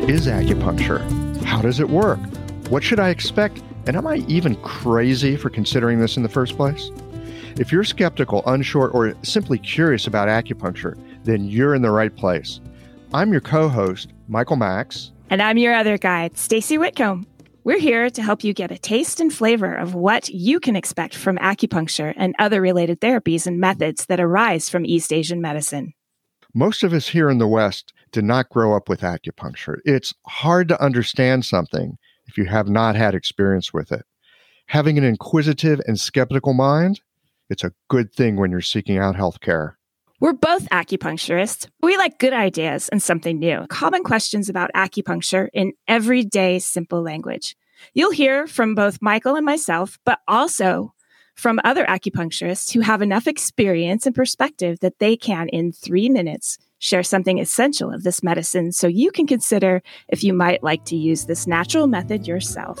What is acupuncture? How does it work? What should I expect? And am I even crazy for considering this in the first place? If you're skeptical, unsure, or simply curious about acupuncture, then you're in the right place. I'm your co host, Michael Max. And I'm your other guide, Stacy Whitcomb. We're here to help you get a taste and flavor of what you can expect from acupuncture and other related therapies and methods that arise from East Asian medicine. Most of us here in the West did not grow up with acupuncture. It's hard to understand something if you have not had experience with it. Having an inquisitive and skeptical mind, it's a good thing when you're seeking out healthcare. We're both acupuncturists. We like good ideas and something new. Common questions about acupuncture in everyday simple language. You'll hear from both Michael and myself, but also from other acupuncturists who have enough experience and perspective that they can, in three minutes, share something essential of this medicine so you can consider if you might like to use this natural method yourself.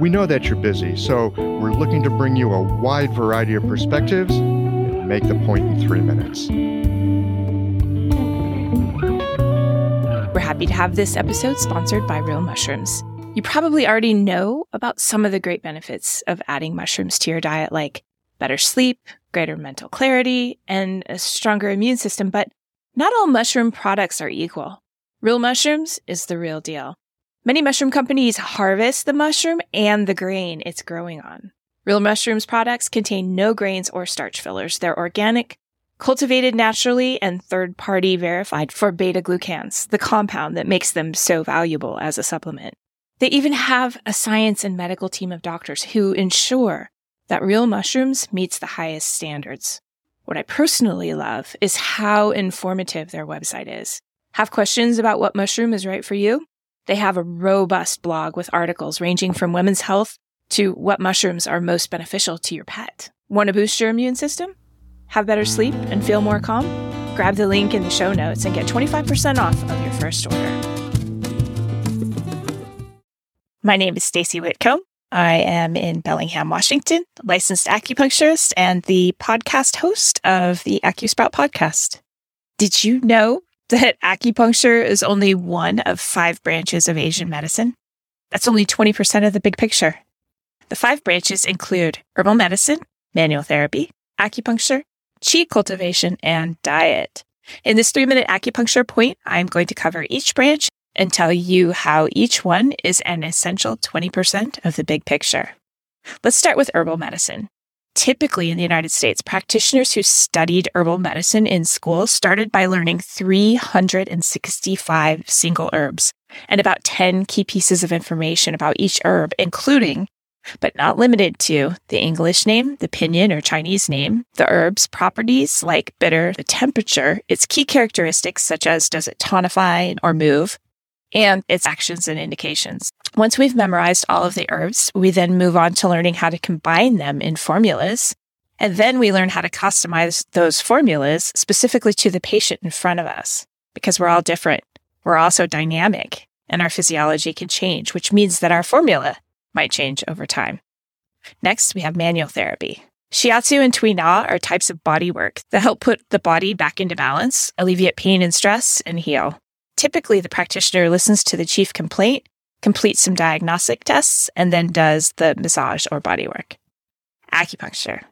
We know that you're busy, so we're looking to bring you a wide variety of perspectives and make the point in three minutes. We're happy to have this episode sponsored by Real Mushrooms. You probably already know about some of the great benefits of adding mushrooms to your diet, like better sleep, greater mental clarity, and a stronger immune system, but not all mushroom products are equal. Real mushrooms is the real deal. Many mushroom companies harvest the mushroom and the grain it's growing on. Real Mushrooms products contain no grains or starch fillers. They're organic, cultivated naturally, and third party verified for beta glucans, the compound that makes them so valuable as a supplement. They even have a science and medical team of doctors who ensure that Real Mushrooms meets the highest standards. What I personally love is how informative their website is. Have questions about what mushroom is right for you? They have a robust blog with articles ranging from women's health to what mushrooms are most beneficial to your pet. Want to boost your immune system? Have better sleep and feel more calm? Grab the link in the show notes and get 25% off of your first order. My name is Stacy Whitcomb. I am in Bellingham, Washington, licensed acupuncturist and the podcast host of the AcuSprout podcast. Did you know that acupuncture is only one of five branches of Asian medicine? That's only 20% of the big picture. The five branches include herbal medicine, manual therapy, acupuncture, qi cultivation, and diet. In this three minute acupuncture point, I'm going to cover each branch and tell you how each one is an essential 20% of the big picture. Let's start with herbal medicine. Typically in the United States, practitioners who studied herbal medicine in school started by learning 365 single herbs and about 10 key pieces of information about each herb, including but not limited to the English name, the pinyin or Chinese name, the herb's properties like bitter, the temperature, its key characteristics such as does it tonify or move, and its actions and indications. Once we've memorized all of the herbs, we then move on to learning how to combine them in formulas. And then we learn how to customize those formulas specifically to the patient in front of us because we're all different. We're also dynamic and our physiology can change, which means that our formula might change over time. Next, we have manual therapy. Shiatsu and Tui Na are types of body work that help put the body back into balance, alleviate pain and stress, and heal. Typically, the practitioner listens to the chief complaint, completes some diagnostic tests, and then does the massage or body work. Acupuncture.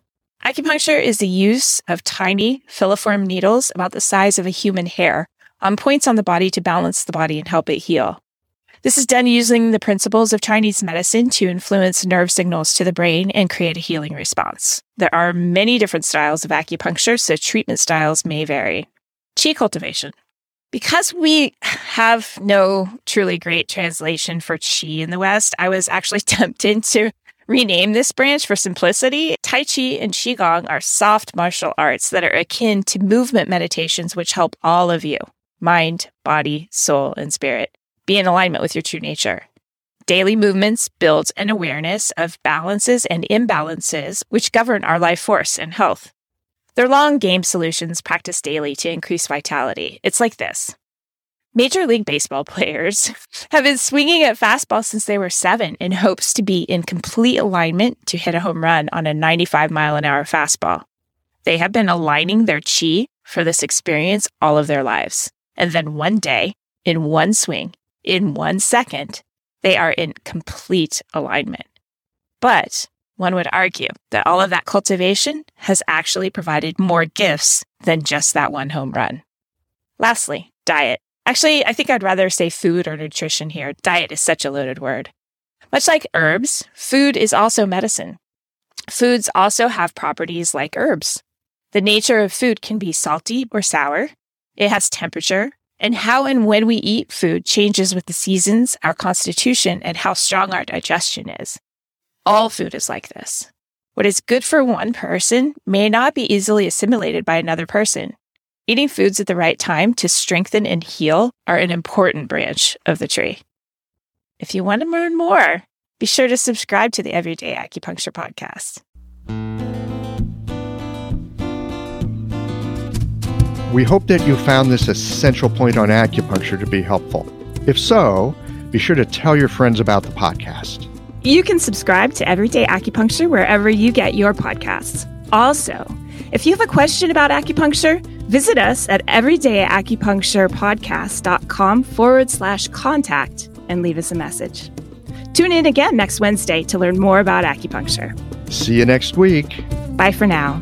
Acupuncture is the use of tiny filiform needles about the size of a human hair on points on the body to balance the body and help it heal. This is done using the principles of Chinese medicine to influence nerve signals to the brain and create a healing response. There are many different styles of acupuncture, so treatment styles may vary. Qi cultivation. Because we have no truly great translation for Qi in the West, I was actually tempted to rename this branch for simplicity. Tai Chi and Qigong are soft martial arts that are akin to movement meditations, which help all of you mind, body, soul, and spirit be in alignment with your true nature. Daily movements build an awareness of balances and imbalances which govern our life force and health. They're long game solutions practiced daily to increase vitality. It's like this. Major League Baseball players have been swinging at fastball since they were seven in hopes to be in complete alignment to hit a home run on a 95 mile an hour fastball. They have been aligning their chi for this experience all of their lives. And then one day, in one swing, in one second, they are in complete alignment. But one would argue that all of that cultivation has actually provided more gifts than just that one home run. Lastly, diet. Actually, I think I'd rather say food or nutrition here. Diet is such a loaded word. Much like herbs, food is also medicine. Foods also have properties like herbs. The nature of food can be salty or sour. It has temperature, and how and when we eat food changes with the seasons, our constitution, and how strong our digestion is. All food is like this. What is good for one person may not be easily assimilated by another person. Eating foods at the right time to strengthen and heal are an important branch of the tree. If you want to learn more, be sure to subscribe to the Everyday Acupuncture Podcast. We hope that you found this essential point on acupuncture to be helpful. If so, be sure to tell your friends about the podcast. You can subscribe to Everyday Acupuncture wherever you get your podcasts. Also, if you have a question about acupuncture, visit us at everydayacupuncturepodcast.com forward slash contact and leave us a message. Tune in again next Wednesday to learn more about acupuncture. See you next week. Bye for now.